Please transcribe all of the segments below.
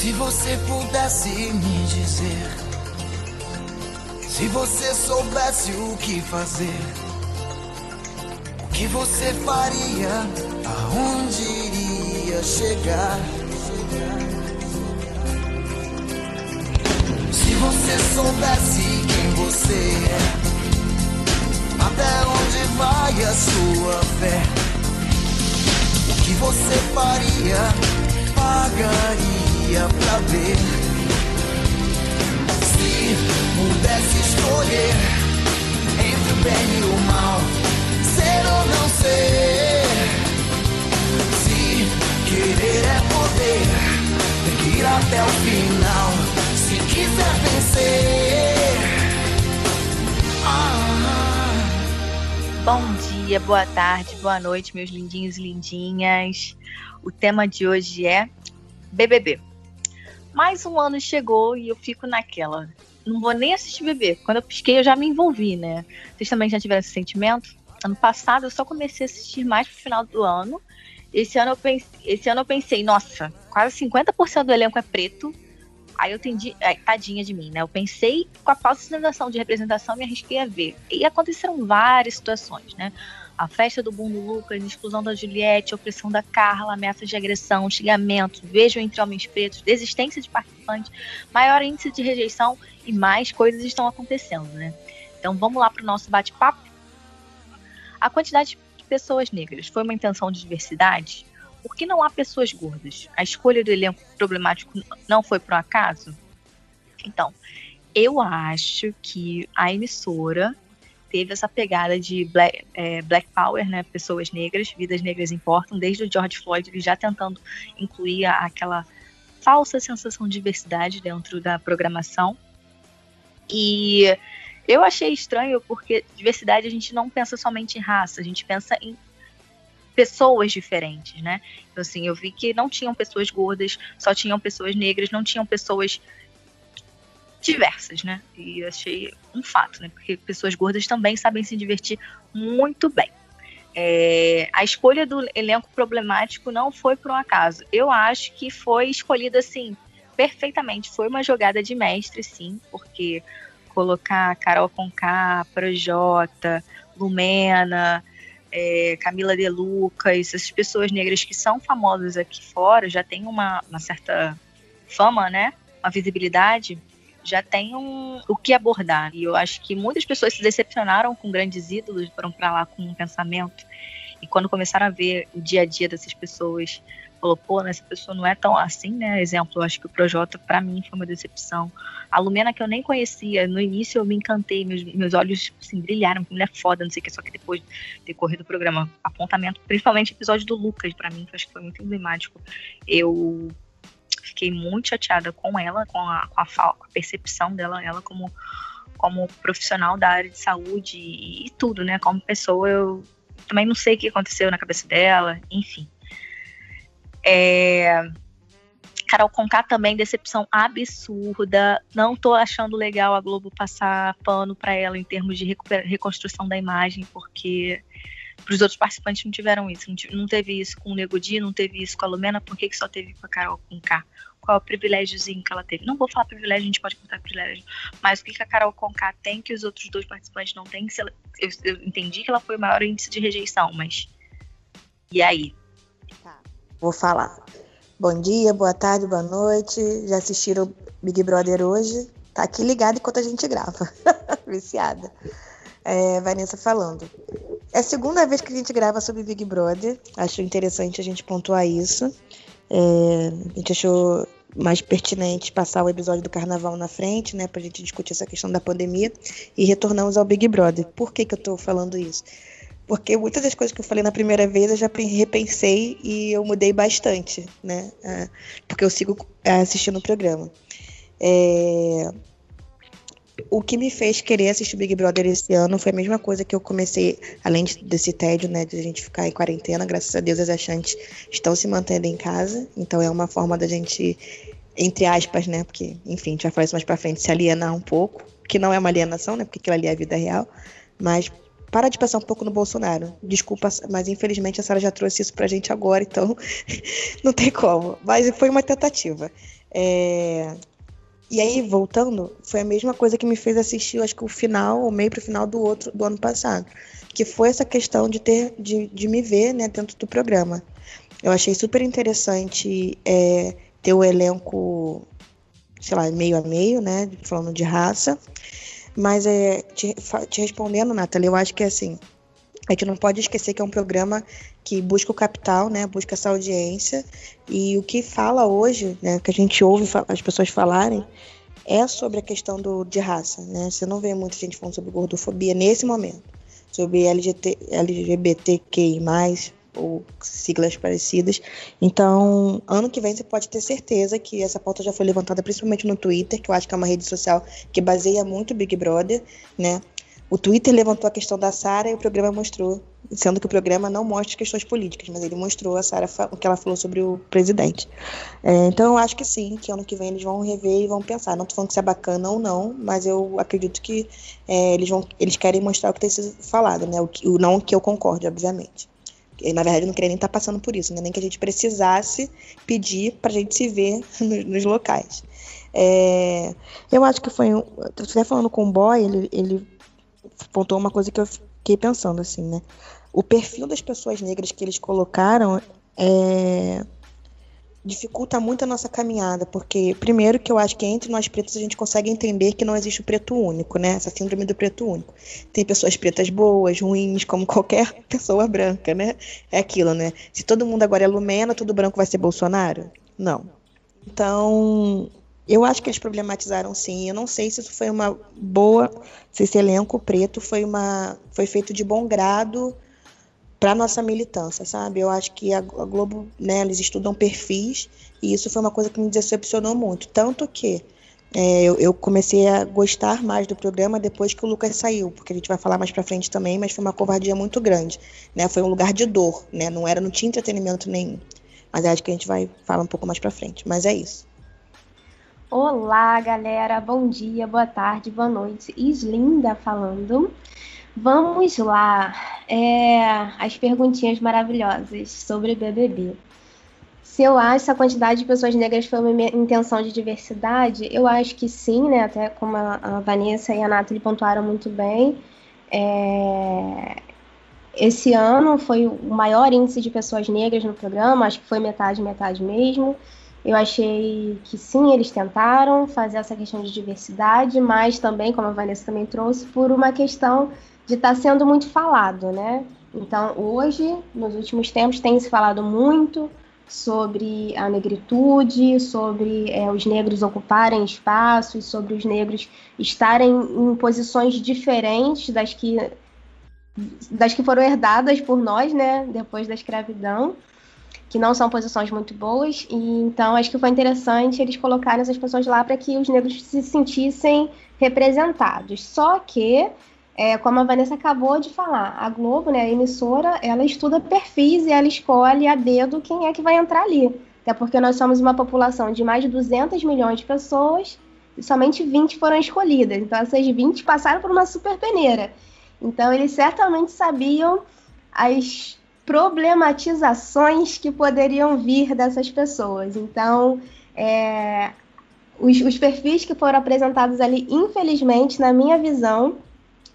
Se você pudesse me dizer, se você soubesse o que fazer, o que você faria, aonde iria chegar? Se você soubesse quem você é, até onde vai a sua fé? O que você faria, pagaria pra ver? Se pudesse escolher entre o bem e o mal, ser ou não ser? Se querer é poder, tem que ir até o final se quiser vencer. Ah. Bom dia, boa tarde, boa noite, meus lindinhos e lindinhas. O tema de hoje é BBB. Mais um ano chegou e eu fico naquela. Não vou nem assistir BBB. Quando eu pisquei, eu já me envolvi, né? Vocês também já tiveram esse sentimento? Ano passado eu só comecei a assistir mais pro final do ano. Esse ano eu pensei, esse ano eu pensei nossa, quase 50% do elenco é preto Aí eu entendi, é, tadinha de mim, né? Eu pensei com a falsa sensação de representação me arrisquei a ver. E aconteceram várias situações, né? A festa do Bundo Lucas, exclusão da Juliette, opressão da Carla, ameaças de agressão, xingamento, vejo entre homens pretos, desistência de participantes, maior índice de rejeição e mais coisas estão acontecendo, né? Então vamos lá para o nosso bate-papo. A quantidade de pessoas negras foi uma intenção de diversidade? Por que não há pessoas gordas? A escolha do elenco problemático não foi por um acaso? Então, eu acho que a emissora teve essa pegada de black, é, black, power, né? Pessoas negras, vidas negras importam, desde o George Floyd, ele já tentando incluir aquela falsa sensação de diversidade dentro da programação. E eu achei estranho porque diversidade a gente não pensa somente em raça, a gente pensa em pessoas diferentes, né? Então, assim, eu vi que não tinham pessoas gordas, só tinham pessoas negras, não tinham pessoas diversas, né? E achei um fato, né? Porque pessoas gordas também sabem se divertir muito bem. É, a escolha do elenco problemático não foi por um acaso. Eu acho que foi escolhida assim perfeitamente. Foi uma jogada de mestre, sim, porque colocar Carol Conká, Projota, Lumena, é, Camila De Lucas, essas pessoas negras que são famosas aqui fora, já tem uma, uma certa fama, né? Uma visibilidade, já tem um, o que abordar. E eu acho que muitas pessoas se decepcionaram com grandes ídolos, foram para lá com um pensamento. E quando começaram a ver o dia a dia dessas pessoas falou, pô, essa pessoa não é tão assim, né? Exemplo, eu acho que o Projota, para mim, foi uma decepção. A Lumena, que eu nem conhecia, no início eu me encantei, meus, meus olhos assim, brilharam, que mulher foda, não sei o que, só que depois de corrido o programa, apontamento, principalmente o episódio do Lucas, para mim, que acho que foi muito emblemático. Eu fiquei muito chateada com ela, com a, com a, com a percepção dela, ela como, como profissional da área de saúde e, e tudo, né? Como pessoa, eu também não sei o que aconteceu na cabeça dela, enfim. É... Carol Conká também, decepção absurda. Não tô achando legal a Globo passar pano para ela em termos de reconstrução da imagem, porque para os outros participantes não tiveram isso. Não, teve isso com o Nego Di, não teve isso com a Lumena, por que, que só teve com a Carol Conká? Qual é o privilégiozinho que ela teve? Não vou falar privilégio, a gente pode contar privilégio, mas o que, que a Carol Conká tem que os outros dois participantes não têm? Eu, eu entendi que ela foi o maior índice de rejeição, mas e aí? Vou falar. Bom dia, boa tarde, boa noite. Já assistiram Big Brother hoje? Tá aqui ligado enquanto a gente grava. Viciada. É, Vanessa falando. É a segunda vez que a gente grava sobre Big Brother. Acho interessante a gente pontuar isso. É, a gente achou mais pertinente passar o episódio do carnaval na frente, né, pra gente discutir essa questão da pandemia e retornamos ao Big Brother. Por que, que eu tô falando isso? porque muitas das coisas que eu falei na primeira vez eu já repensei e eu mudei bastante, né? É, porque eu sigo é, assistindo o programa. É... O que me fez querer assistir Big Brother esse ano foi a mesma coisa que eu comecei, além desse tédio, né, de a gente ficar em quarentena, graças a Deus as achantes estão se mantendo em casa, então é uma forma da gente, entre aspas, né, porque, enfim, a gente vai falar isso mais pra frente, se alienar um pouco, que não é uma alienação, né, porque aquilo ali é a vida real, mas para de pensar um pouco no Bolsonaro. Desculpa, mas infelizmente a Sara já trouxe isso pra gente agora, então não tem como. Mas foi uma tentativa. É... E aí, voltando, foi a mesma coisa que me fez assistir, acho que o final, o meio pro final do outro do ano passado. Que foi essa questão de ter, de, de me ver né, dentro do programa. Eu achei super interessante é, ter o elenco, sei lá, meio a meio, né? Falando de raça. Mas é, te, te respondendo, Nathalie, eu acho que assim, a gente não pode esquecer que é um programa que busca o capital, né? Busca essa audiência. E o que fala hoje, né? Que a gente ouve as pessoas falarem, é sobre a questão do, de raça, né? Você não vê muita gente falando sobre gordofobia nesse momento. Sobre LGBT, LGBTQI+, ou siglas parecidas. Então, ano que vem você pode ter certeza que essa pauta já foi levantada principalmente no Twitter, que eu acho que é uma rede social que baseia muito o Big Brother, né? O Twitter levantou a questão da Sara e o programa mostrou, sendo que o programa não mostra questões políticas, mas ele mostrou a Sara o que ela falou sobre o presidente. É, então eu acho que sim, que ano que vem eles vão rever e vão pensar. Não estou falando que isso é bacana ou não, mas eu acredito que é, eles vão, eles querem mostrar o que tem sido falado, né? O, o não que eu concorde, obviamente. E, na verdade, eu não queria nem estar tá passando por isso, né? nem que a gente precisasse pedir para a gente se ver nos, nos locais. É, eu acho que foi. Até falando com o boy, ele, ele pontuou uma coisa que eu fiquei pensando, assim, né? O perfil das pessoas negras que eles colocaram é, dificulta muito a nossa caminhada, porque, primeiro, que eu acho que entre nós pretos a gente consegue entender que não existe o preto único, né? Essa síndrome do preto único. Tem pessoas pretas boas, ruins, como qualquer pessoa branca, né? É aquilo, né? Se todo mundo agora é Lumena, todo branco vai ser Bolsonaro? Não. Então, eu acho que eles problematizaram sim. Eu não sei se isso foi uma boa, se esse elenco preto foi uma foi feito de bom grado para nossa militância, sabe? Eu acho que a, Globo, né, eles estudam perfis e isso foi uma coisa que me decepcionou muito, tanto que é, eu, eu, comecei a gostar mais do programa depois que o Lucas saiu, porque a gente vai falar mais para frente também, mas foi uma covardia muito grande, né? Foi um lugar de dor, né? Não era, não tinha entretenimento nenhum. Mas acho que a gente vai falar um pouco mais para frente. Mas é isso. Olá, galera. Bom dia, boa tarde, boa noite. Islinda falando. Vamos lá. É, as perguntinhas maravilhosas sobre BBB. Se eu acho que a quantidade de pessoas negras foi uma intenção de diversidade, eu acho que sim, né? Até como a Vanessa e a Nathalie pontuaram muito bem. É... Esse ano foi o maior índice de pessoas negras no programa, acho que foi metade, metade mesmo. Eu achei que sim, eles tentaram fazer essa questão de diversidade, mas também, como a Vanessa também trouxe, por uma questão de estar tá sendo muito falado, né? Então, hoje, nos últimos tempos, tem se falado muito sobre a negritude, sobre é, os negros ocuparem espaços, sobre os negros estarem em posições diferentes das que das que foram herdadas por nós, né, depois da escravidão que não são posições muito boas, e então acho que foi interessante eles colocarem essas pessoas lá para que os negros se sentissem representados. Só que, é, como a Vanessa acabou de falar, a Globo, né, a emissora, ela estuda perfis e ela escolhe a dedo quem é que vai entrar ali. Até porque nós somos uma população de mais de 200 milhões de pessoas e somente 20 foram escolhidas. Então essas 20 passaram por uma super peneira. Então eles certamente sabiam as problematizações que poderiam vir dessas pessoas. Então, é, os, os perfis que foram apresentados ali, infelizmente, na minha visão,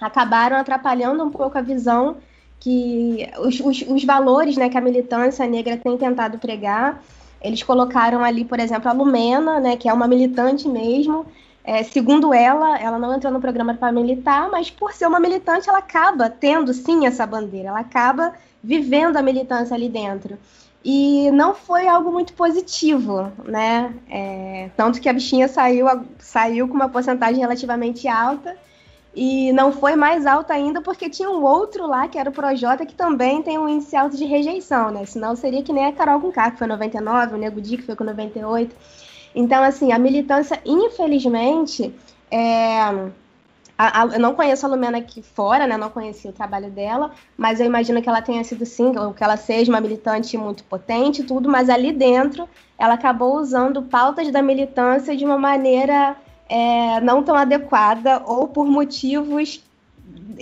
acabaram atrapalhando um pouco a visão que os, os, os, valores né, que a militância negra tem tentado pregar. Eles colocaram ali, por exemplo, a Lumena, né, que é uma militante mesmo. É, segundo ela, ela não entrou no programa para militar, mas por ser uma militante, ela acaba tendo sim essa bandeira, ela acaba vivendo a militância ali dentro. E não foi algo muito positivo, né? É, tanto que a bichinha saiu, saiu com uma porcentagem relativamente alta e não foi mais alta ainda porque tinha um outro lá, que era o Projota, que também tem um índice alto de rejeição, né? Senão seria que nem a Carol com K, que foi 99, o Nego Di, que foi com 98. Então, assim, a militância, infelizmente, é, a, a, eu não conheço a Lumena aqui fora, né? Não conheci o trabalho dela, mas eu imagino que ela tenha sido sim, ou que ela seja uma militante muito potente tudo, mas ali dentro ela acabou usando pautas da militância de uma maneira é, não tão adequada ou por motivos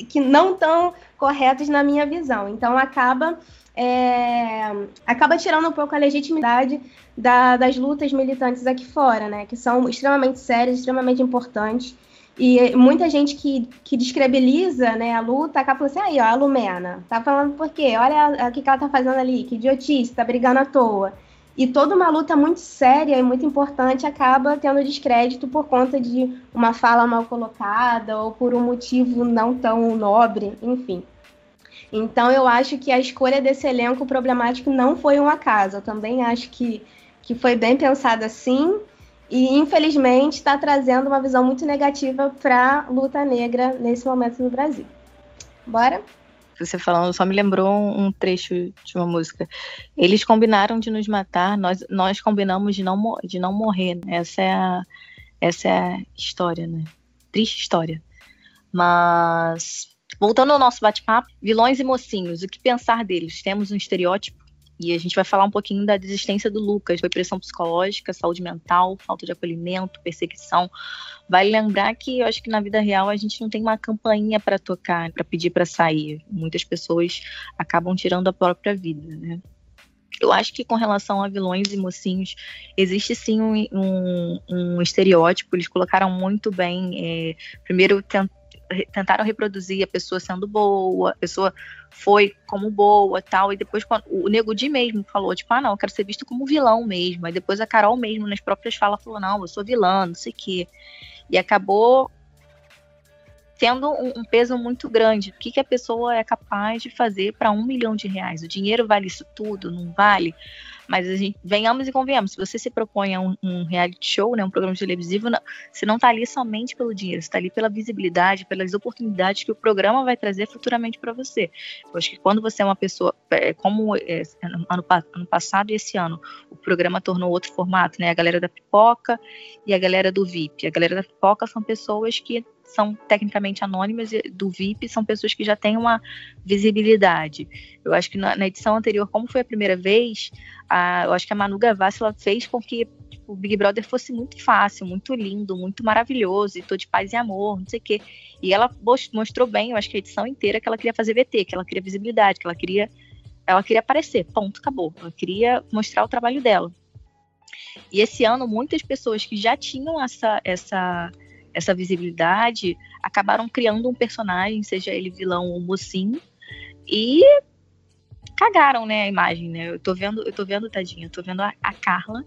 que não tão corretos na minha visão. Então acaba é, acaba tirando um pouco a legitimidade da, das lutas militantes aqui fora, né? Que são extremamente sérias, extremamente importantes. E muita gente que, que descredibiliza né, a luta acaba falando assim, aí, ó, a Lumena, tá falando por quê? Olha o que, que ela tá fazendo ali, que idiotice, tá brigando à toa. E toda uma luta muito séria e muito importante acaba tendo descrédito por conta de uma fala mal colocada ou por um motivo não tão nobre, enfim. Então eu acho que a escolha desse elenco problemático não foi um acaso. Eu também acho que, que foi bem pensada sim. E infelizmente está trazendo uma visão muito negativa para a luta negra nesse momento no Brasil. Bora? Você falando só me lembrou um trecho de uma música. Eles combinaram de nos matar, nós, nós combinamos de não, de não morrer. Né? Essa é a, essa é a história, né? Triste história. Mas Voltando ao nosso bate-papo, vilões e mocinhos, o que pensar deles? Temos um estereótipo e a gente vai falar um pouquinho da desistência do Lucas, repressão psicológica, saúde mental, falta de acolhimento, perseguição. Vale lembrar que eu acho que na vida real a gente não tem uma campainha para tocar, para pedir para sair. Muitas pessoas acabam tirando a própria vida, né? Eu acho que com relação a vilões e mocinhos, existe sim um, um, um estereótipo. Eles colocaram muito bem. É, primeiro, tentaram reproduzir a pessoa sendo boa, a pessoa foi como boa tal, e depois quando, o Nego Di mesmo falou, tipo, ah não, eu quero ser visto como vilão mesmo, aí depois a Carol mesmo, nas próprias falas, falou, não, eu sou vilã, não sei o quê, e acabou tendo um, um, peso muito grande. O que, que a pessoa é capaz de fazer para um milhão de reais? O dinheiro vale isso tudo? Não vale? Mas a gente, venhamos e convenhamos, se você se propõe a um, um reality show, né, um programa televisivo, não, você não está ali somente pelo dinheiro, você está ali pela visibilidade, pelas oportunidades que o programa vai trazer futuramente para você. Eu acho que quando você é uma pessoa, é, como é, ano, ano passado e esse ano, o programa tornou outro formato, né? A galera da pipoca e a galera do VIP. A galera da pipoca são pessoas que são tecnicamente anônimas do VIP são pessoas que já têm uma visibilidade. Eu acho que na, na edição anterior, como foi a primeira vez, a, eu acho que a Manu Gavassi ela fez com que tipo, o Big Brother fosse muito fácil, muito lindo, muito maravilhoso, e tô de paz e amor, não sei o quê. E ela mostrou bem, eu acho que a edição inteira, que ela queria fazer VT, que ela queria visibilidade, que ela queria ela queria aparecer, ponto, acabou. Ela queria mostrar o trabalho dela. E esse ano, muitas pessoas que já tinham essa, essa essa visibilidade, acabaram criando um personagem, seja ele vilão ou mocinho, e cagaram, né, a imagem, né? Eu tô vendo, eu tô vendo, tadinha, eu tô vendo a, a Carla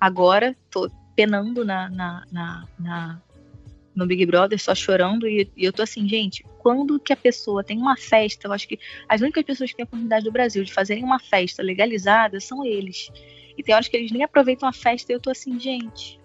agora, tô penando na, na, na, na, no Big Brother, só chorando, e, e, eu tô assim, gente, quando que a pessoa tem uma festa, eu acho que as únicas pessoas que têm a oportunidade do Brasil de fazerem uma festa legalizada são eles. E tem horas que eles nem aproveitam a festa e eu tô assim, gente,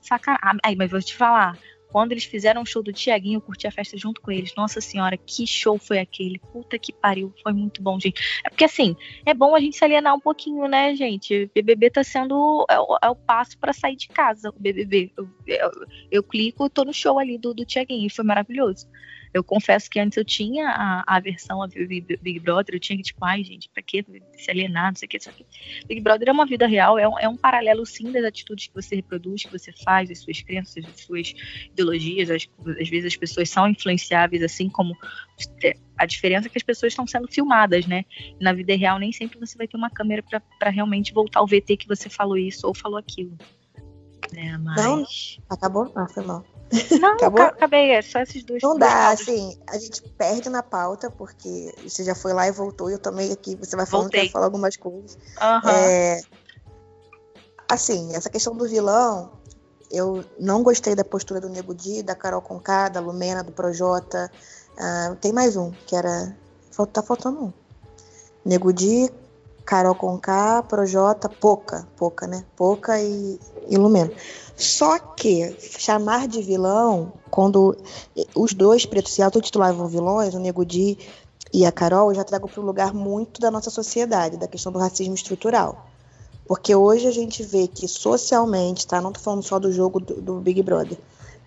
sacanagem. Aí, mas vou te falar, quando eles fizeram o show do Tiaguinho, eu curti a festa junto com eles. Nossa senhora, que show foi aquele? Puta que pariu, foi muito bom, gente. É porque assim, é bom a gente se alienar um pouquinho, né, gente? BBB tá sendo é o, é o passo para sair de casa, o BBB. Eu, eu, eu clico, tô no show ali do, do Tiaguinho, foi maravilhoso. Eu confesso que antes eu tinha a, a versão a Big Brother, eu tinha que, tipo, ai, gente, pra que se alienar, não sei o que, sei o que. Big Brother é uma vida real, é um, é um paralelo, sim, das atitudes que você reproduz, que você faz, das suas crenças, das suas ideologias. Às, às vezes as pessoas são influenciáveis, assim como é, a diferença é que as pessoas estão sendo filmadas, né? Na vida real, nem sempre você vai ter uma câmera para realmente voltar o VT que você falou isso ou falou aquilo. É, mas... Não, acabou? Ah, foi mal. Não, Acabou? acabei, é só esses dois. Não dá, assim, a gente perde na pauta, porque você já foi lá e voltou, e eu também aqui, você vai falando Voltei. que vai falar algumas coisas. Uhum. É, assim, essa questão do vilão, eu não gostei da postura do Nego Di, da Carol Conká, da Lumena, do Projota. Uh, tem mais um, que era. Tá faltando um. Nego Di, Carol Conká, Projota, Poca. Poca, né? Poca e, e. Só que chamar de vilão, quando os dois pretos se autotitulavam vilões, o Nego Di e a Carol, já trago para um lugar muito da nossa sociedade, da questão do racismo estrutural. Porque hoje a gente vê que socialmente, tá? Não tô falando só do jogo do, do Big Brother.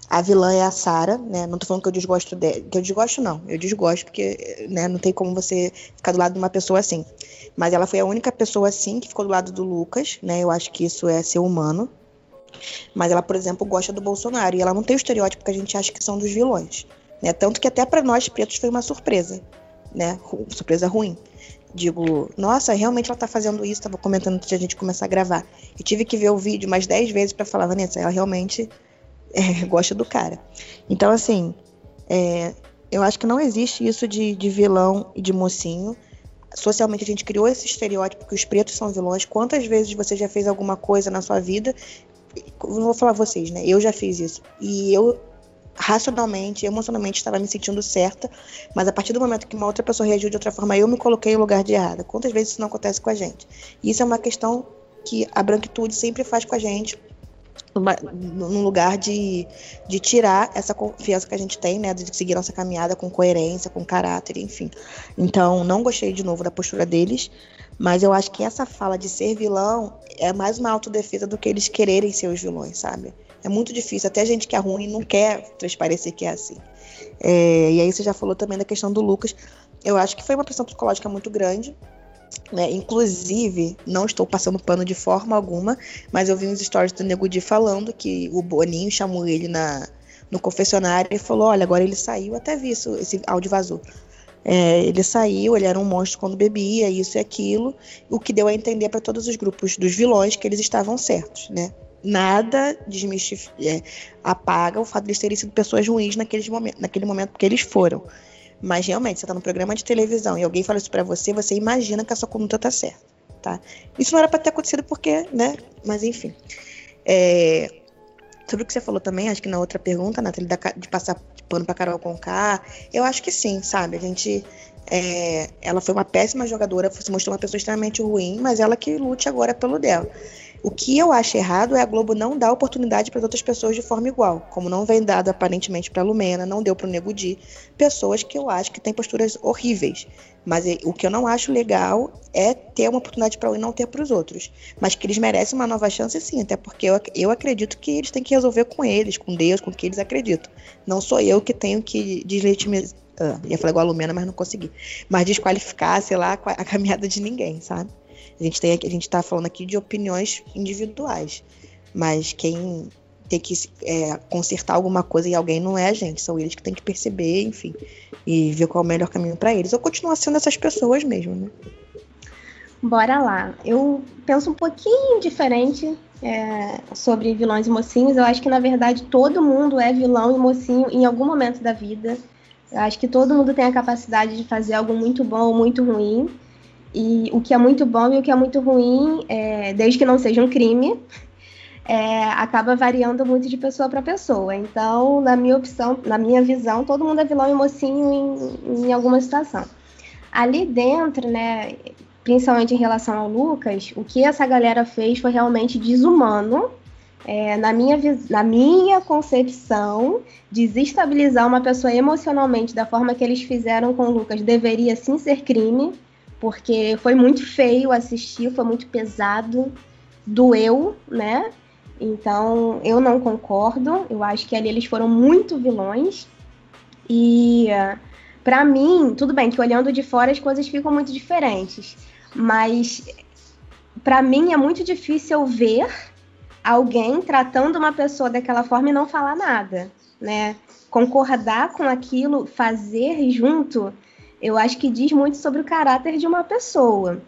A vilã é a Sara, né? Não tô falando que eu desgosto dela. Que eu desgosto, não. Eu desgosto, porque né, não tem como você ficar do lado de uma pessoa assim. Mas ela foi a única pessoa assim que ficou do lado do Lucas, né? Eu acho que isso é ser humano. Mas ela, por exemplo, gosta do Bolsonaro. E ela não tem o estereótipo que a gente acha que são dos vilões. Né? Tanto que até para nós pretos foi uma surpresa, né? Surpresa ruim. Digo, nossa, realmente ela tá fazendo isso, tava comentando antes de a gente começar a gravar. E tive que ver o vídeo mais 10 vezes para falar, Vanessa, ela realmente é, gosta do cara. Então, assim, é, eu acho que não existe isso de, de vilão e de mocinho. Socialmente a gente criou esse estereótipo que os pretos são vilões. Quantas vezes você já fez alguma coisa na sua vida? Não vou falar vocês, né? Eu já fiz isso. E eu racionalmente, emocionalmente estava me sentindo certa, mas a partir do momento que uma outra pessoa reagiu de outra forma, eu me coloquei no lugar de errada. Quantas vezes isso não acontece com a gente? Isso é uma questão que a branquitude sempre faz com a gente, num lugar de, de tirar essa confiança que a gente tem, né, de seguir nossa caminhada com coerência, com caráter, enfim. Então, não gostei de novo da postura deles, mas eu acho que essa fala de ser vilão é mais uma autodefesa do que eles quererem ser os vilões, sabe? É muito difícil, até gente que é ruim não quer transparecer que é assim. É, e aí você já falou também da questão do Lucas. Eu acho que foi uma pressão psicológica muito grande, né? Inclusive, não estou passando pano de forma alguma, mas eu vi uns stories do Nego Di falando que o Boninho chamou ele na, no confessionário e falou: Olha, agora ele saiu, até vi isso, esse áudio vazou. É, ele saiu, ele era um monstro quando bebia, isso e aquilo, o que deu a entender para todos os grupos dos vilões que eles estavam certos, né? Nada é, apaga o fato de eles terem sido pessoas ruins naqueles momentos, naquele momento, porque eles foram. Mas realmente, você tá num programa de televisão e alguém fala isso para você, você imagina que a sua conduta tá certa, tá? Isso não era para ter acontecido porque, né? Mas enfim. É... Sobre o que você falou também, acho que na outra pergunta, Nathalie, de passar pano pra Carol Conká, eu acho que sim, sabe? A gente. É... ela foi uma péssima jogadora, se mostrou uma pessoa extremamente ruim, mas ela que lute agora pelo dela. O que eu acho errado é a Globo não dar oportunidade para outras pessoas de forma igual, como não vem dado aparentemente para Lumena, não deu para o Nego Di, pessoas que eu acho que têm posturas horríveis. Mas o que eu não acho legal é ter uma oportunidade para um e não ter para os outros. Mas que eles merecem uma nova chance, sim, até porque eu, eu acredito que eles têm que resolver com eles, com Deus, com o que eles acreditam. Não sou eu que tenho que deslegitimizar. Ah, ia falar igual a Lumena, mas não consegui. Mas desqualificar, sei lá, a caminhada de ninguém, sabe? A gente tem a gente está falando aqui de opiniões individuais, mas quem tem que é, consertar alguma coisa e alguém não é a gente, são eles que têm que perceber, enfim, e ver qual é o melhor caminho para eles. Ou continuar sendo essas pessoas mesmo, né? Bora lá. Eu penso um pouquinho diferente é, sobre vilões e mocinhos. Eu acho que, na verdade, todo mundo é vilão e mocinho em algum momento da vida. Eu acho que todo mundo tem a capacidade de fazer algo muito bom ou muito ruim. E o que é muito bom e o que é muito ruim, é, desde que não seja um crime, é, acaba variando muito de pessoa para pessoa. Então, na minha opção, na minha visão, todo mundo é vilão e mocinho em, em alguma situação. Ali dentro, né, principalmente em relação ao Lucas, o que essa galera fez foi realmente desumano. É, na, minha, na minha concepção, desestabilizar uma pessoa emocionalmente da forma que eles fizeram com o Lucas deveria sim ser crime porque foi muito feio assistir, foi muito pesado, doeu, né? Então eu não concordo. Eu acho que ali eles foram muito vilões. E para mim, tudo bem que olhando de fora as coisas ficam muito diferentes, mas para mim é muito difícil ver alguém tratando uma pessoa daquela forma e não falar nada, né? Concordar com aquilo, fazer junto, eu acho que diz muito sobre o caráter de uma pessoa.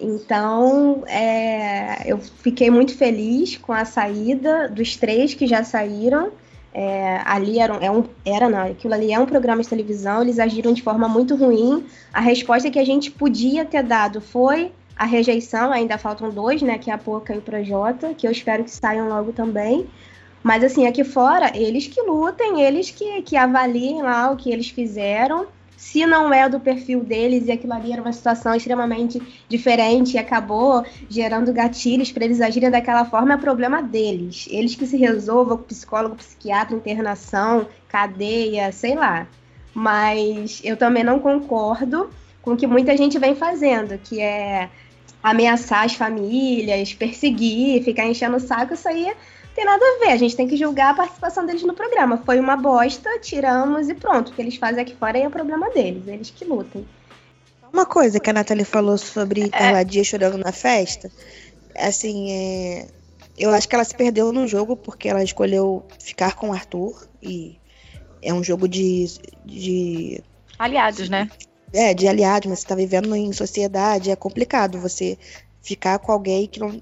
Então, é, eu fiquei muito feliz com a saída dos três que já saíram. É, ali era, é um, era não, aquilo ali é um programa de televisão, eles agiram de forma muito ruim. A resposta que a gente podia ter dado foi a rejeição, ainda faltam dois, né, que é a Poca e o Projota, que eu espero que saiam logo também. Mas assim, aqui fora, eles que lutem, eles que, que avaliem lá o que eles fizeram se não é do perfil deles e aquilo ali era uma situação extremamente diferente e acabou gerando gatilhos para eles agirem daquela forma, é problema deles. Eles que se resolvam com psicólogo, psiquiatra, internação, cadeia, sei lá. Mas eu também não concordo com o que muita gente vem fazendo, que é ameaçar as famílias, perseguir, ficar enchendo o saco, isso aí tem nada a ver. A gente tem que julgar a participação deles no programa. Foi uma bosta, tiramos e pronto. O que eles fazem aqui fora é o problema deles, eles que lutem. Uma coisa que a Nathalie falou sobre é. Carla Dias chorando na festa, assim, é... eu acho que ela se perdeu no jogo porque ela escolheu ficar com o Arthur e é um jogo de, de. Aliados, né? É, de aliados, mas você tá vivendo em sociedade, é complicado você ficar com alguém que não.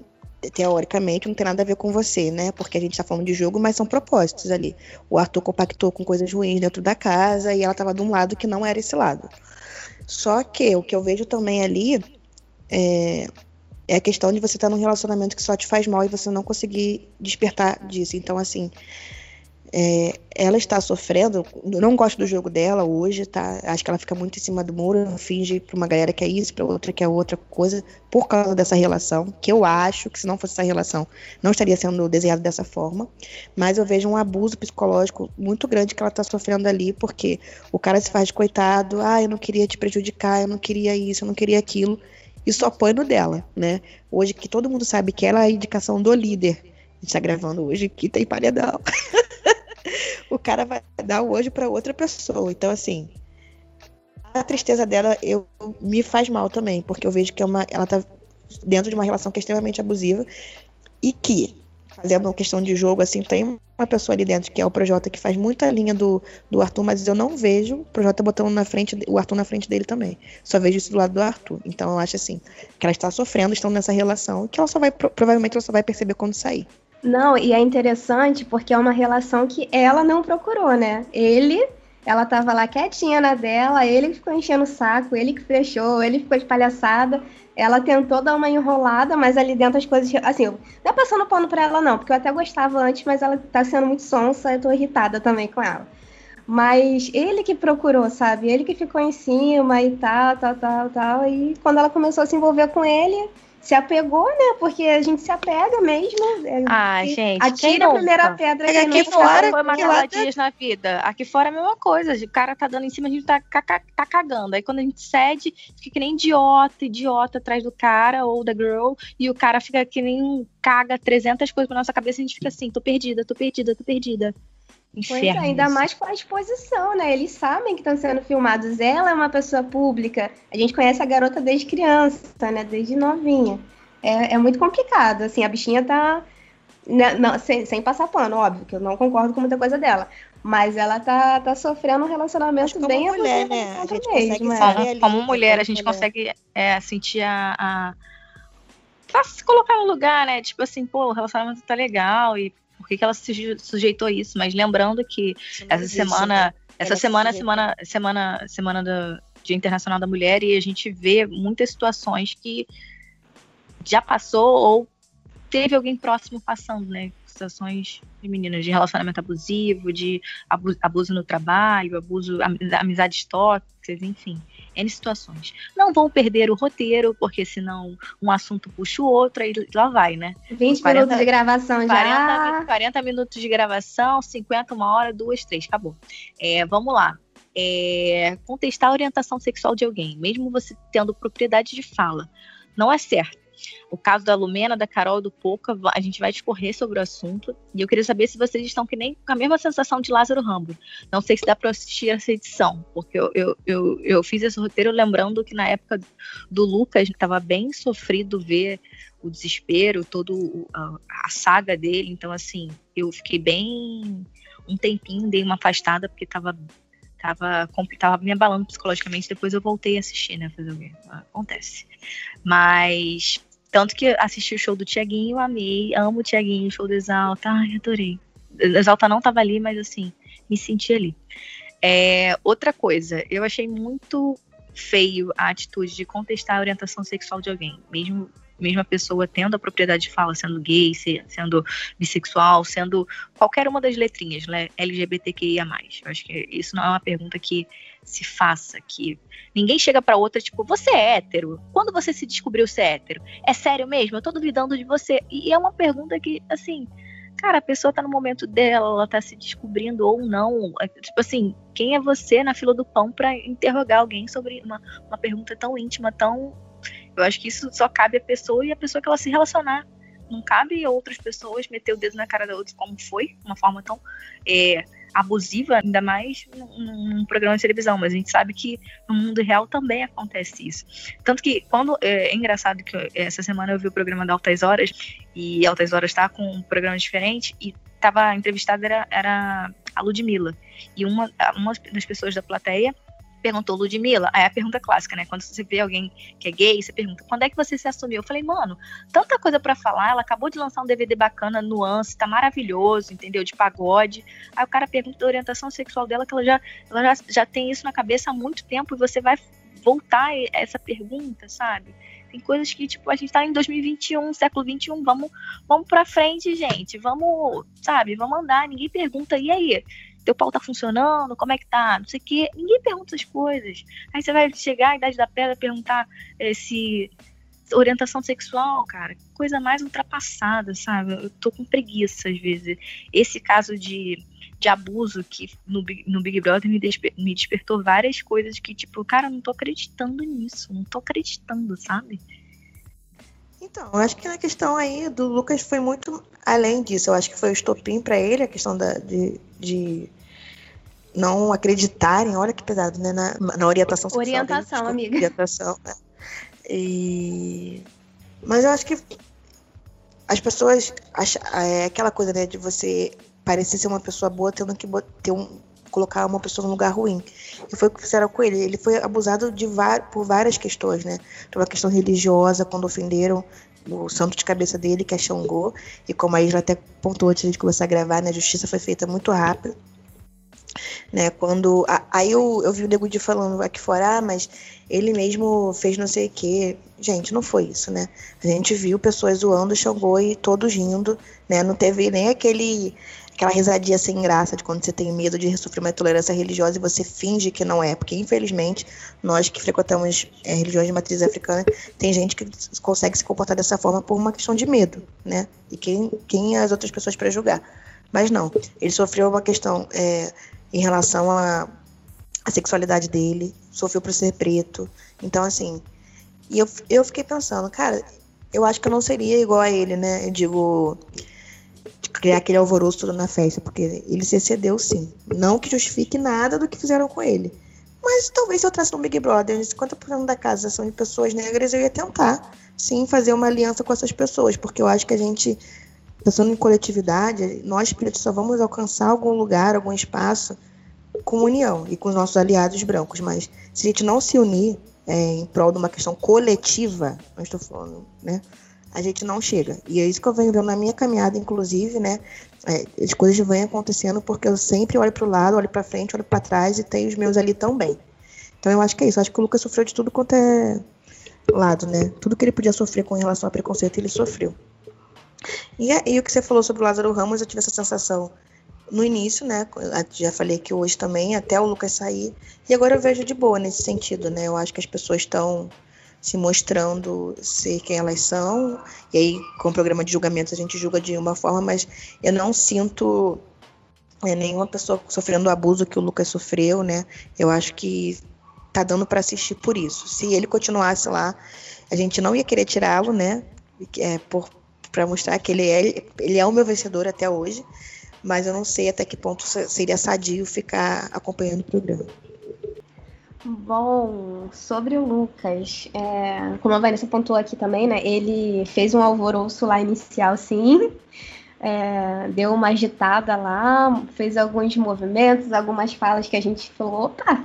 Teoricamente, não tem nada a ver com você, né? Porque a gente tá falando de jogo, mas são propósitos ali. O Arthur compactou com coisas ruins dentro da casa e ela tava de um lado que não era esse lado. Só que o que eu vejo também ali é, é a questão de você estar num relacionamento que só te faz mal e você não conseguir despertar disso. Então, assim, é, ela está sofrendo. Não gosto do jogo dela hoje, tá? Acho que ela fica muito em cima do muro, finge para uma galera que é isso, para outra que é outra coisa, por causa dessa relação. Que eu acho que se não fosse essa relação, não estaria sendo desenhada dessa forma. Mas eu vejo um abuso psicológico muito grande que ela está sofrendo ali, porque o cara se faz de coitado. Ah, eu não queria te prejudicar, eu não queria isso, eu não queria aquilo e só põe no dela, né? Hoje que todo mundo sabe que ela é a indicação do líder. A gente tá gravando hoje que tem paredão. o cara vai dar o hoje para outra pessoa. Então, assim, a tristeza dela eu, me faz mal também, porque eu vejo que é uma, ela tá dentro de uma relação que é extremamente abusiva e que fazendo uma questão de jogo, assim, tem uma pessoa ali dentro que é o Projota que faz muita linha do, do Arthur, mas eu não vejo o Projota botando na frente, o Arthur na frente dele também. Só vejo isso do lado do Arthur. Então eu acho assim, que ela está sofrendo, estão nessa relação, que ela só vai, provavelmente ela só vai perceber quando sair. Não, e é interessante porque é uma relação que ela não procurou, né? Ele ela tava lá quietinha na dela, ele que ficou enchendo o saco, ele que fechou, ele ficou de palhaçada. Ela tentou dar uma enrolada, mas ali dentro as coisas. Assim, não é passando pano pra ela, não, porque eu até gostava antes, mas ela tá sendo muito sonsa, eu tô irritada também com ela. Mas ele que procurou, sabe? Ele que ficou em cima e tal, tal, tal, tal. E quando ela começou a se envolver com ele, se apegou, né? Porque a gente se apega mesmo. É, ah, gente. Atira a primeira pedra é aqui fora foi Marcela Dias na vida. Aqui fora é a mesma coisa. O cara tá dando em cima, a gente tá, tá cagando. Aí quando a gente cede, fica que nem idiota, idiota atrás do cara ou da girl. E o cara fica que nem caga 300 coisas pra nossa cabeça e a gente fica assim: tô perdida, tô perdida, tô perdida. Inferno, pois é, ainda mais com a exposição, né? Eles sabem que estão sendo filmados. Ela é uma pessoa pública. A gente conhece a garota desde criança, né? Desde novinha. É, é muito complicado. Assim, a bichinha tá. Né, não, sem, sem passar pano, óbvio, que eu não concordo com muita coisa dela. Mas ela tá, tá sofrendo um relacionamento como bem mulher, né? A gente mesmo, consegue é. como, mulher, a gente mulher. consegue é, sentir a, a. se colocar no lugar, né? Tipo assim, pô, o relacionamento tá legal e por que, que ela se sujeitou a isso, mas lembrando que essa semana, essa semana, semana, semana, semana do Dia Internacional da Mulher e a gente vê muitas situações que já passou ou teve alguém próximo passando, né? Situações femininas de relacionamento abusivo, de abuso, abuso no trabalho, abuso, amizades tóxicas, enfim. N situações. Não vão perder o roteiro, porque senão um assunto puxa o outro, aí lá vai, né? 20 40, minutos de gravação 40, já. 40 minutos de gravação, 50, uma hora, duas, três, acabou. É, vamos lá. É, contestar a orientação sexual de alguém, mesmo você tendo propriedade de fala, não é certo. O caso da Lumena, da Carol, do Poca, a gente vai discorrer sobre o assunto. E eu queria saber se vocês estão que nem com a mesma sensação de Lázaro Rambo. Não sei se dá para assistir essa edição, porque eu, eu, eu, eu, fiz esse roteiro lembrando que na época do Lucas estava bem sofrido ver o desespero, todo a, saga dele. Então, assim, eu fiquei bem um tempinho, dei uma afastada, porque estava tava, tava me abalando psicologicamente, depois eu voltei a assistir, né? Fazer o quê? Acontece. Mas tanto que assisti o show do Tiaguinho, amei, amo o Tiaguinho, show do Exalta, ai, adorei. Exalta não tava ali, mas assim, me senti ali. É, outra coisa, eu achei muito feio a atitude de contestar a orientação sexual de alguém, mesmo mesmo a pessoa tendo a propriedade de fala, sendo gay, sendo bissexual, sendo qualquer uma das letrinhas, né, LGBTQIA+. Eu acho que isso não é uma pergunta que se faça, que ninguém chega para outra tipo, você é hétero? Quando você se descobriu ser hétero? É sério mesmo? Eu tô duvidando de você. E é uma pergunta que, assim, cara, a pessoa tá no momento dela, ela tá se descobrindo ou não. É, tipo assim, quem é você na fila do pão para interrogar alguém sobre uma, uma pergunta tão íntima, tão. Eu acho que isso só cabe à pessoa e a pessoa que ela se relacionar. Não cabe outras pessoas meter o dedo na cara da outra como foi, uma forma tão é, abusiva, ainda mais num, num, programa de televisão, mas a gente sabe que no mundo real também acontece isso. Tanto que quando é, é engraçado que essa semana eu vi o programa da Altas Horas e Altas Horas está com um programa diferente e estava entrevistada era, era a Ludmilla. E uma, uma das pessoas da plateia perguntou Ludmilla, aí a pergunta clássica, né? Quando você vê alguém que é gay, você pergunta, quando é que você se assumiu? Eu falei, mano, tanta coisa para falar, ela acabou de lançar um DVD bacana, Nuance, tá maravilhoso, entendeu? De pagode. Aí o cara pergunta da orientação sexual dela, que ela já, ela já, já tem isso na cabeça há muito tempo, e você vai voltar a essa pergunta, sabe? Tem coisas que, tipo, a gente tá em 2021, século 21, vamos, vamos pra frente, gente. Vamos, sabe, vamos andar. Ninguém pergunta, e aí? Teu pau tá funcionando, como é que tá, não sei o quê. Ninguém pergunta as coisas. Aí você vai chegar à idade da pedra perguntar eh, se orientação sexual, cara, coisa mais ultrapassada, sabe? Eu tô com preguiça às vezes. Esse caso de, de abuso que no, no Big Brother me, desper, me despertou várias coisas que, tipo, cara, não tô acreditando nisso, não tô acreditando, sabe? Então, eu acho que na questão aí do Lucas foi muito além disso. Eu acho que foi o estopim para ele, a questão da, de, de não acreditarem, olha que pesado, né? Na, na orientação sexual. Orientação, dele, amiga. Orientação, né? E... Mas eu acho que as pessoas acham, é aquela coisa, né, de você parecer ser uma pessoa boa tendo que ter um, colocar uma pessoa num lugar ruim. E foi o que fizeram com ele. Ele foi abusado de por várias questões, né? Por uma questão religiosa, quando ofenderam o santo de cabeça dele, que é Xangô. E como a Isla até pontuou antes de começar a gravar, né? A justiça foi feita muito rápido. Né, quando aí eu, eu vi o Nego de falando aqui fora, ah, mas ele mesmo fez não sei o que. Gente, não foi isso, né? A gente viu pessoas zoando Xangô e todos rindo, né? Não teve nem aquele aquela risadinha sem graça de quando você tem medo de sofrer uma intolerância religiosa e você finge que não é, porque infelizmente nós que frequentamos é, religiões de matriz africana, tem gente que consegue se comportar dessa forma por uma questão de medo, né? E quem, quem as outras pessoas para julgar. Mas não, ele sofreu uma questão é, em relação à, à sexualidade dele, sofreu por ser preto. Então, assim, e eu, eu fiquei pensando, cara, eu acho que eu não seria igual a ele, né? Eu digo, criar aquele alvoroço todo na festa, porque ele se excedeu sim. Não que justifique nada do que fizeram com ele. Mas talvez se eu trasse no Big Brother 50% da casa são de pessoas negras, eu ia tentar, sim, fazer uma aliança com essas pessoas, porque eu acho que a gente, pensando em coletividade, nós pretos só vamos alcançar algum lugar, algum espaço com união e com os nossos aliados brancos. Mas se a gente não se unir é, em prol de uma questão coletiva, não estou falando, né? A gente não chega. E é isso que eu venho vendo na minha caminhada, inclusive, né? É, as coisas vêm acontecendo porque eu sempre olho para o lado, olho para frente, olho para trás e tenho os meus ali também. Então eu acho que é isso. Eu acho que o Lucas sofreu de tudo quanto é lado, né? Tudo que ele podia sofrer com relação a preconceito, ele sofreu. E, e o que você falou sobre o Lázaro Ramos, eu tive essa sensação no início, né? Já falei que hoje também, até o Lucas sair. E agora eu vejo de boa nesse sentido, né? Eu acho que as pessoas estão se mostrando ser quem elas são. E aí, com o programa de julgamento, a gente julga de uma forma, mas eu não sinto é, nenhuma pessoa sofrendo o abuso que o Lucas sofreu, né? Eu acho que tá dando para assistir por isso. Se ele continuasse lá, a gente não ia querer tirá-lo, né? É, para mostrar que ele é, ele é o meu vencedor até hoje, mas eu não sei até que ponto seria sadio ficar acompanhando o programa. Bom, sobre o Lucas, é, como a Vanessa pontuou aqui também, né? Ele fez um alvoroço lá inicial, sim. É, deu uma agitada lá, fez alguns movimentos, algumas falas que a gente falou, opa!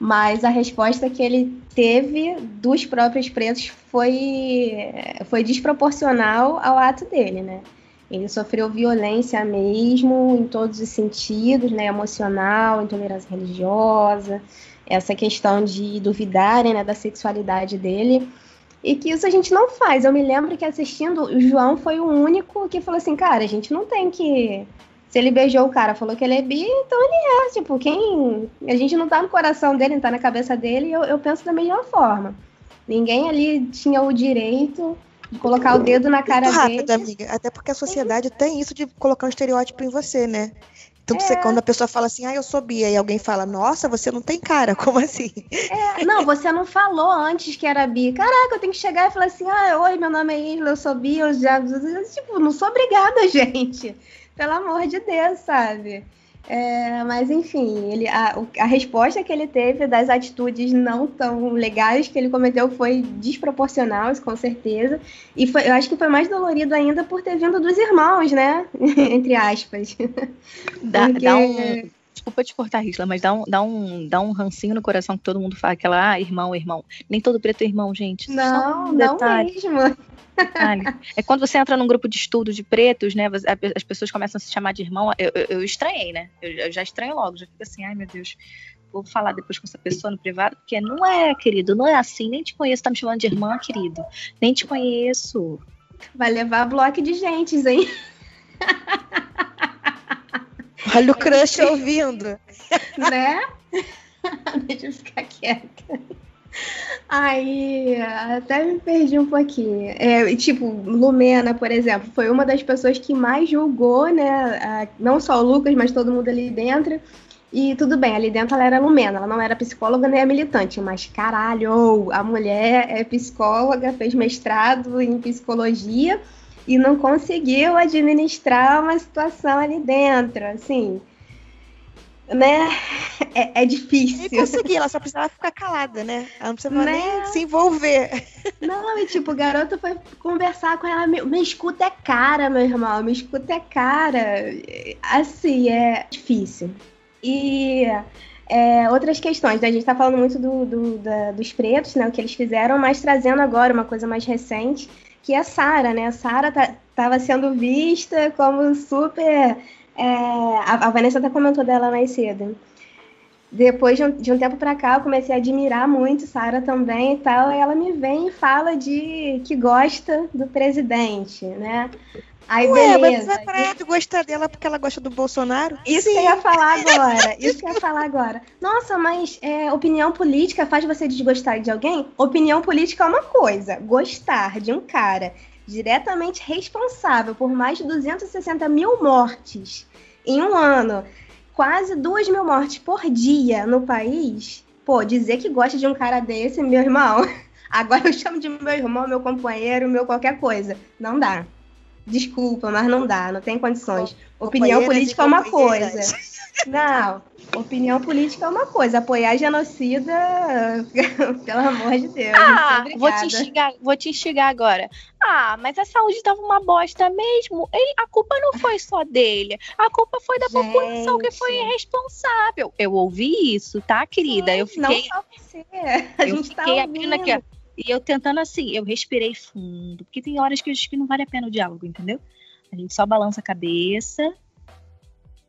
Mas a resposta que ele teve dos próprios pretos foi, foi desproporcional ao ato dele, né? Ele sofreu violência mesmo, em todos os sentidos, né? Emocional, intolerância religiosa, essa questão de duvidarem né, da sexualidade dele. E que isso a gente não faz. Eu me lembro que assistindo, o João foi o único que falou assim, cara, a gente não tem que. Se ele beijou o cara, falou que ele é bi, então ele é. Tipo, quem. A gente não tá no coração dele, não tá na cabeça dele, eu, eu penso da mesma forma. Ninguém ali tinha o direito de colocar o dedo na cara Muito rápido, dele. amiga. Até porque a sociedade tem isso de colocar um estereótipo em você, né? Tanto é. quando a pessoa fala assim, ah, eu sou bi, e alguém fala, nossa, você não tem cara, como assim? É, não, você não falou antes que era bi. Caraca, eu tenho que chegar e falar assim, ah, oi, meu nome é Isla, eu sou bi, eu já. Tipo, não sou obrigada, gente. Pelo amor de Deus, sabe? É, mas enfim, ele, a, a resposta que ele teve das atitudes não tão legais que ele cometeu foi desproporcional, com certeza. E foi, eu acho que foi mais dolorido ainda por ter vindo dos irmãos, né? Entre aspas. Dá, Porque... dá um, desculpa te cortar, Risla, mas dá um, dá, um, dá um rancinho no coração que todo mundo fala, aquela, ah, irmão, irmão. Nem todo preto é irmão, gente. Não, um não mesmo. É quando você entra num grupo de estudo de pretos, né? As pessoas começam a se chamar de irmão. Eu, eu, eu estranhei, né? Eu, eu, já estranho logo, já fico assim, ai meu Deus, vou falar depois com essa pessoa no privado, porque não é, querido, não é assim, nem te conheço, tá me chamando de irmã, querido. Nem te conheço. Vai levar bloco de gentes, hein? Olha o crush ouvindo. Né? Deixa eu ficar quieta. Aí, até me perdi um pouquinho. É, tipo, Lumena, por exemplo, foi uma das pessoas que mais julgou, né? Não só o Lucas, mas todo mundo ali dentro. E tudo bem, ali dentro ela era Lumena, ela não era psicóloga nem a militante, mas caralho, a mulher é psicóloga, fez mestrado em psicologia e não conseguiu administrar uma situação ali dentro, assim né? É, é difícil. Nem consegui, ela só precisava ficar calada, né? Ela não precisava né? nem se envolver. Não, e tipo, o garoto foi conversar com ela, me, me escuta é cara, meu irmão, me escuta é cara. Assim, é difícil. E é, outras questões, né? a gente tá falando muito do, do da, dos pretos, né? O que eles fizeram, mas trazendo agora uma coisa mais recente, que é a Sara, né? A Sara tá, tava sendo vista como super é, a, a, Vanessa até comentou dela mais cedo. Depois de um, de um tempo pra cá, eu comecei a admirar muito Sara também e tal. E ela me vem e fala de que gosta do presidente, né? Aí, Ué, beleza. Mas vai de gostar dela porque ela gosta do Bolsonaro? Isso Sim. que eu ia falar agora. Isso que eu ia falar agora. Nossa, mas é, opinião política faz você desgostar de alguém? Opinião política é uma coisa. Gostar de um cara diretamente responsável por mais de 260 mil mortes em um ano, quase 2 mil mortes por dia no país, pô, dizer que gosta de um cara desse, meu irmão, agora eu chamo de meu irmão, meu companheiro, meu qualquer coisa. Não dá. Desculpa, mas não dá, não tem condições. Opinião política é uma coisa. Não, opinião política é uma coisa, apoiar genocida, pelo amor de Deus. Ah, vou te, instigar, vou te instigar agora. Ah, mas a saúde tava uma bosta mesmo. Ele, a culpa não foi só dele. A culpa foi da Gente. população que foi irresponsável. Eu ouvi isso, tá, querida? Sim, eu fiquei. Não só você. A gente tá fiquei tá aqui. E eu tentando assim, eu respirei fundo. Porque tem horas que eu acho que não vale a pena o diálogo, entendeu? A gente só balança a cabeça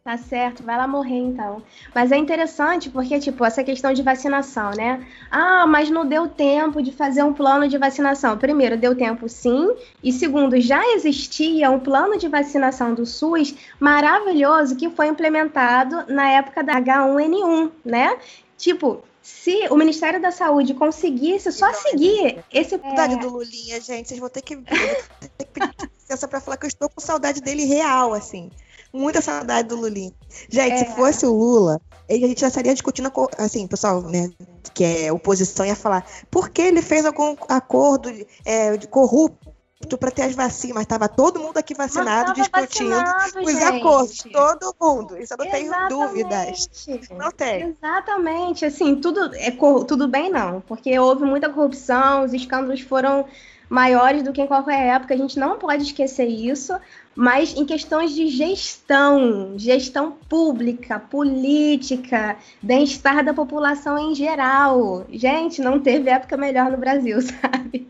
Tá certo, vai lá morrer então. Mas é interessante porque, tipo, essa questão de vacinação, né? Ah, mas não deu tempo de fazer um plano de vacinação. Primeiro, deu tempo sim. E segundo, já existia um plano de vacinação do SUS maravilhoso que foi implementado na época da H1N1, né? Tipo, se o Ministério da Saúde conseguisse só seguir esse. Saudade é... do Lulinha, gente. Vocês vão ter que, ter que pedir licença pra falar que eu estou com saudade dele real, assim muita saudade do Lulinha. Gente, é. se fosse o Lula, a gente já estaria discutindo, assim, pessoal, né, que é oposição, ia falar, por que ele fez algum acordo é, de corrupto para ter as vacinas, mas estava todo mundo aqui vacinado, discutindo vacinado, os gente. acordos, todo mundo. Isso eu não Exatamente. tenho dúvidas. Não tem. Exatamente, assim, tudo é tudo bem não, porque houve muita corrupção, os escândalos foram maiores do que em qualquer época, a gente não pode esquecer isso, mas em questões de gestão, gestão pública, política, bem-estar da população em geral. Gente, não teve época melhor no Brasil, sabe?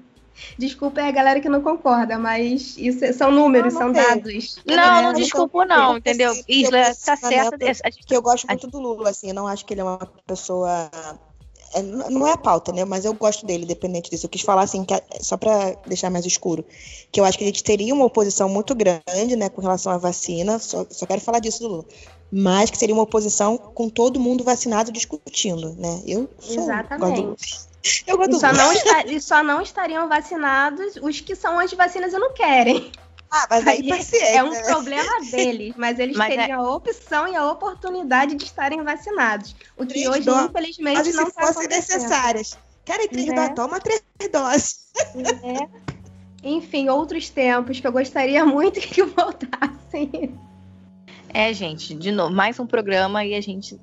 Desculpa a galera que não concorda, mas isso é, são números, não, não são dados. Não, não, não desculpo não, entendeu? Isla, tá certo. Que eu gosto muito do Lula, assim, eu não acho que ele é uma pessoa é, não é a pauta, né? Mas eu gosto dele, independente disso. Eu quis falar assim, que, só para deixar mais escuro, que eu acho que a gente teria uma oposição muito grande, né, com relação à vacina. Só, só quero falar disso do Lula. Mas que seria uma oposição com todo mundo vacinado discutindo, né? Eu sou, Exatamente. Gosto, eu gosto e, só não e só não estariam vacinados os que são anti-vacinas e não querem. Ah, mas aí, aí é um né? problema deles, mas eles mas teriam é... a opção e a oportunidade de estarem vacinados. O que três hoje, doses, infelizmente, não está acontecendo. necessárias. Querem três né? doses? Toma três doses. É. Enfim, outros tempos que eu gostaria muito que voltassem. É, gente, de novo, mais um programa e a gente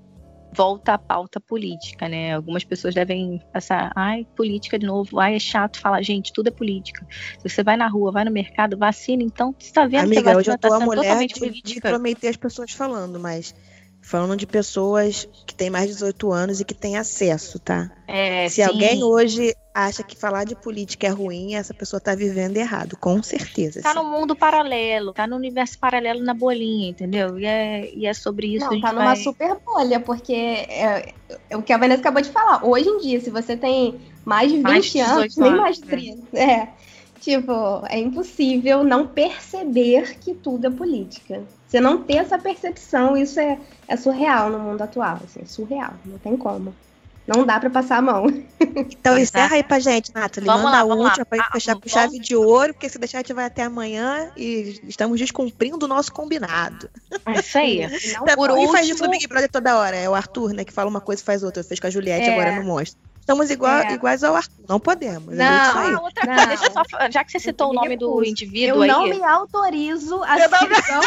volta à pauta política, né? Algumas pessoas devem passar, ai, política de novo, ai, é chato falar, gente, tudo é política. Se você vai na rua, vai no mercado, vacina, então você tá vendo Amiga, que a hoje eu tá tô a sendo mulher totalmente de, de política. prometer as pessoas falando, mas falando de pessoas que têm mais de 18 anos e que têm acesso, tá? É, Se sim. alguém hoje acha que falar de política é ruim, essa pessoa tá vivendo errado, com certeza. Tá assim. no mundo paralelo, tá no universo paralelo na bolinha, entendeu? E é, e é sobre isso Não, gente tá numa vai... super bolha, porque é, é o que a Vanessa acabou de falar. Hoje em dia, se você tem mais de 20 Mais de anos, 18 nem anos, mais de 30, é. Tipo, é impossível não perceber que tudo é política. Você não ter essa percepção, isso é, é surreal no mundo atual. Assim, é surreal, não tem como. Não dá pra passar a mão. Então encerra aí pra gente, Nathalie. Vamos Manda lá, a vamos última lá. pra gente Ah, fechar com vamos- chave de ouro, porque se deixar a gente vai até amanhã e estamos descumprindo o nosso combinado. É isso aí. Não Tá Por Quem faz isso último- no Big Brother toda hora? É o Arthur, né? Que fala uma coisa e faz outra. Fez com a Juliette, É. agora não mostra. Estamos igual, É. iguais ao Arthur. Não podemos. é Não. isso aí. Ah, outra Não. coisa, deixa eu só já que você citou o me nome do indivíduo Eu não aí, me autorizo a não tão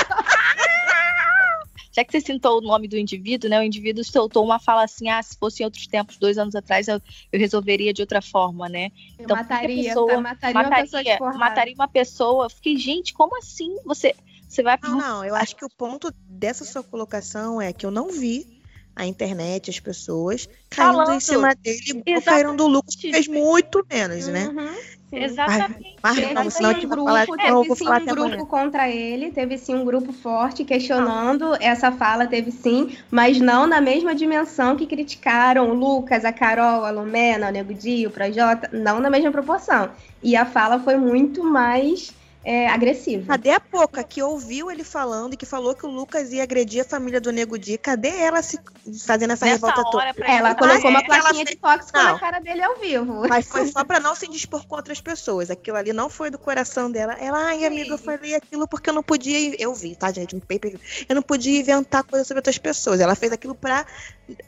já que você citou o nome do indivíduo, né? O indivíduo soltou uma fala assim: ah, se fosse em outros tempos, dois anos atrás, eu, eu resolveria de outra forma, né? Eu Então, mataria, pessoa tá? mataria, uma pessoa Mataria, mataria uma pessoa. Eu fiquei, gente, como assim? Você, você vai. Não, não. Eu acho que o ponto dessa sua colocação é que eu não vi a internet, as pessoas caindo Falando. em cima dele, Exatamente. caíram do lucro, que fez muito menos, né? Uhum, sim. Exatamente. Mas Teve não, senão um grupo, falar, teve sim um grupo amanhã. contra ele, teve sim um grupo forte questionando essa fala, teve sim, mas não na mesma dimensão que criticaram o Lucas, a Carol, a Lumena, o Nego Di, o Projota, não na mesma proporção. E a fala foi muito mais é, agressiva. Cadê a Poca que ouviu ele falando e que falou que o Lucas ia agredir a família do Nego Di? Cadê ela se fazendo essa Nessa revolta toda? Ela ele- colocou uma plaquinha de tóxico Não. na cara dele ao vivo. Mas foi só pra não se indispor com outras pessoas. Aquilo ali não foi do coração dela. Ela, ai, amiga, eu falei aquilo porque eu não podia. Eu vi, tá, gente? No paper. Eu não podia inventar coisas sobre outras pessoas. Ela fez aquilo pra.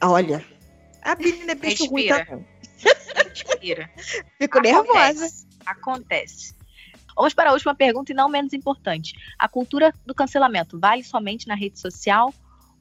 Olha. A menina é bicho ruim Respira. também. Respira. Fico nervosa. Acontece. Vamos para a última pergunta e não menos importante. A cultura do cancelamento vale somente na rede social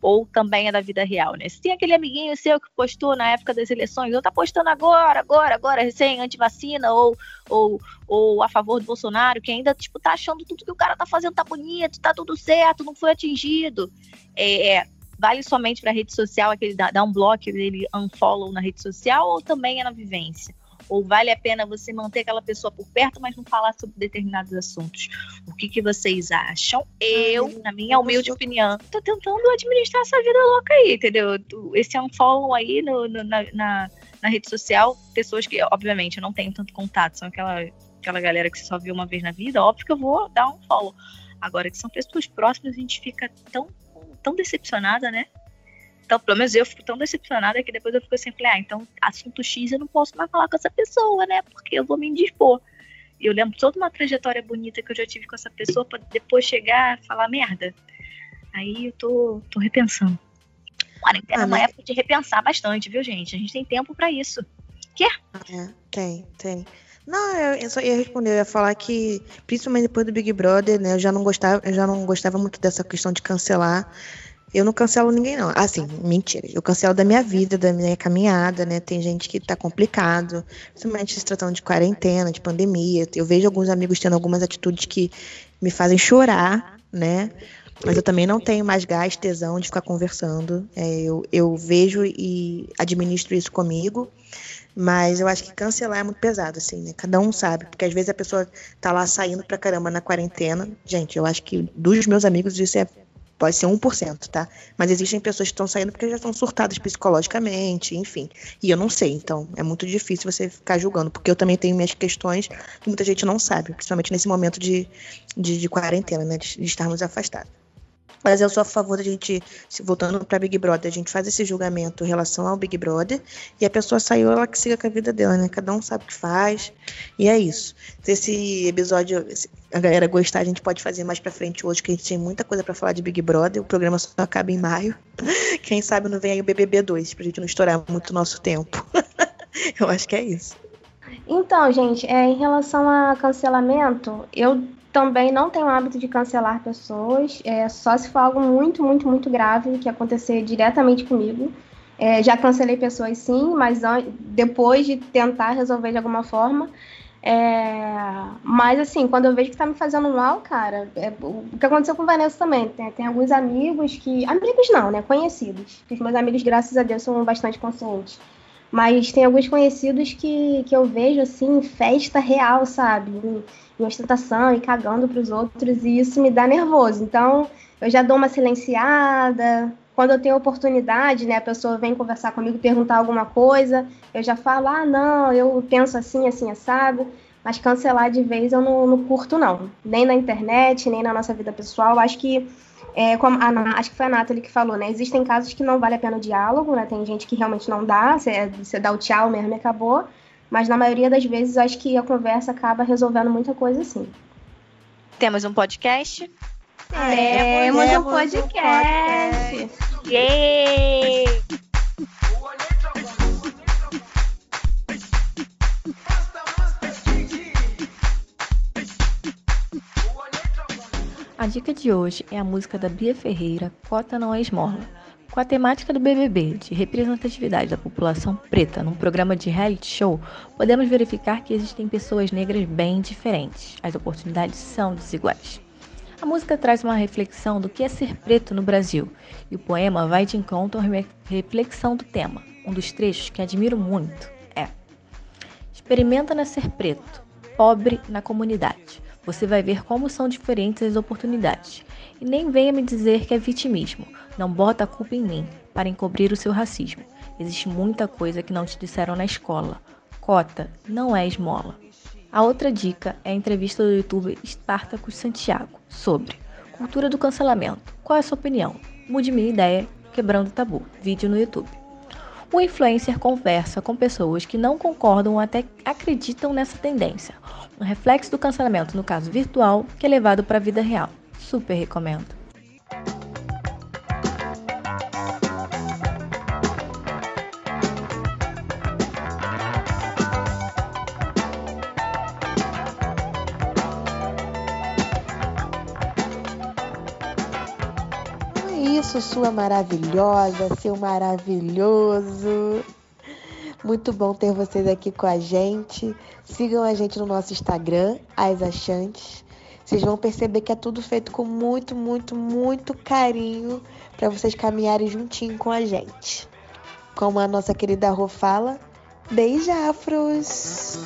ou também é da vida real, né? Se tem aquele amiguinho seu que postou na época das eleições, ou tá postando agora, agora, agora, recém anti-vacina ou, ou, ou a favor do Bolsonaro, que ainda, tipo, tá achando tudo que o cara tá fazendo tá bonito, tá tudo certo, não foi atingido. É, é, vale somente para rede social, aquele dá um bloco, ele unfollow na rede social, ou também é na vivência? Ou vale a pena você manter aquela pessoa por perto, mas não falar sobre determinados assuntos? O que, que vocês acham? Eu, na minha humilde opinião, tô tentando administrar essa vida louca aí, entendeu? Esse unfollow aí no, no- na, na, na rede social, pessoas que, obviamente, eu não tenho tanto contato, são aquela, aquela galera que você só viu uma vez na vida, óbvio que eu vou dar um follow. Agora, que são pessoas próximas, a gente fica tão, tão decepcionada, né? Então, pelo menos eu fico tão decepcionada que depois eu fico assim, falei, ah, então assunto X eu não posso mais falar com essa pessoa, né? Porque eu vou me indispor. E eu lembro toda uma trajetória bonita que eu já tive com essa pessoa pra depois chegar e falar merda. Aí eu tô, tô repensando. Quarentena é Ah, uma mas- época de repensar bastante, viu, gente? A gente tem tempo pra isso. É, tem, tem. Não, eu, eu só ia responder, eu ia falar que, principalmente depois do Big Brother, né, eu já não gostava, eu já não gostava muito dessa questão de cancelar. Eu não cancelo ninguém, não. Assim, mentira. Eu cancelo da minha vida, da minha caminhada, né? Tem gente que tá complicado, principalmente se tratando de quarentena, de pandemia. Eu vejo alguns amigos tendo algumas atitudes que me fazem chorar, né? Mas eu também não tenho mais gás, tesão de ficar conversando. É, eu, eu vejo e administro isso comigo. Mas eu acho que cancelar é muito pesado, assim, né? Cada um sabe. Porque às vezes a pessoa tá lá saindo pra caramba na quarentena. Gente, eu acho que dos meus amigos isso é. Pode ser 1%, tá? Mas existem pessoas que estão saindo porque já estão surtadas psicologicamente, enfim. E eu não sei, então é muito difícil você ficar julgando, porque eu também tenho minhas questões que muita gente não sabe, principalmente nesse momento de, de, de quarentena, né? De, de estarmos afastados. Mas eu sou a favor da gente, voltando para Big Brother, a gente faz esse julgamento em relação ao Big Brother e a pessoa saiu, ela que siga com a vida dela, né? Cada um sabe o que faz. E é isso. Se esse episódio a galera gostar, a gente pode fazer mais pra frente hoje, que a gente tem muita coisa pra falar de Big Brother. O programa só acaba em maio. Quem sabe não vem aí o BBB 2, pra gente não estourar muito o nosso tempo. eu acho que é isso. Então, gente, é, em relação a cancelamento, eu também não tenho o hábito de cancelar pessoas, é, só se for algo muito, muito, muito grave que acontecer diretamente comigo. É, já cancelei pessoas sim, mas depois de tentar resolver de alguma forma. É, mas assim, quando eu vejo que tá me fazendo mal, cara, é, o que aconteceu com Vanessa também. Tem, tem, alguns amigos que. Amigos não, né? Conhecidos. Os meus amigos, graças a Deus, são bastante conscientes. Mas tem alguns conhecidos que, que eu vejo assim, festa real, sabe? Em, ostentação e cagando pros outros, e isso me dá nervoso. Então, eu já dou uma silenciada, quando eu tenho oportunidade, né, a pessoa vem conversar comigo, perguntar alguma coisa, eu já falo, ah, não, eu penso assim, assim, assado. Mas cancelar de vez eu não, não curto, não. Nem na internet, nem na nossa vida pessoal. Acho que, é, a, acho que foi a Nathalie que falou, né? Existem casos que não vale a pena o diálogo, né? Tem gente que realmente não dá, você, você dá o tchau mesmo e acabou. Mas na maioria das vezes, acho que a conversa acaba resolvendo muita coisa, sim. Temos um podcast? Temos, Temos um podcast. Um podcast. Yay! A dica de hoje é a música da Bia Ferreira, Cota Não é Esmola. Com a temática do BBB, de representatividade da população preta num programa de reality show, podemos verificar que existem pessoas negras bem diferentes. As oportunidades são desiguais. A música traz uma reflexão do que é ser preto no Brasil, e o poema vai de encontro à reflexão do tema. Um dos trechos que admiro muito é: Experimenta nascer preto, pobre na comunidade. Você vai ver como são diferentes as oportunidades. E nem venha me dizer que é vitimismo. Não bota a culpa em mim para encobrir o seu racismo. Existe muita coisa que não te disseram na escola. Cota não é esmola. A outra dica é a entrevista do youtuber Spartacus Santiago sobre cultura do cancelamento. Qual é a sua opinião? Mude minha ideia, quebrando tabu. Vídeo no YouTube. O influencer conversa com pessoas que não concordam ou até acreditam nessa tendência. Um reflexo do cancelamento no caso virtual que é levado para a vida real. Super recomendo. isso, sua maravilhosa, seu maravilhoso. Muito bom ter vocês aqui com a gente. Sigam a gente no nosso Instagram, As Achantes. Vocês vão perceber que é tudo feito com muito, muito, muito carinho para vocês caminharem juntinho com a gente. Como a nossa querida Rô fala, beijafros!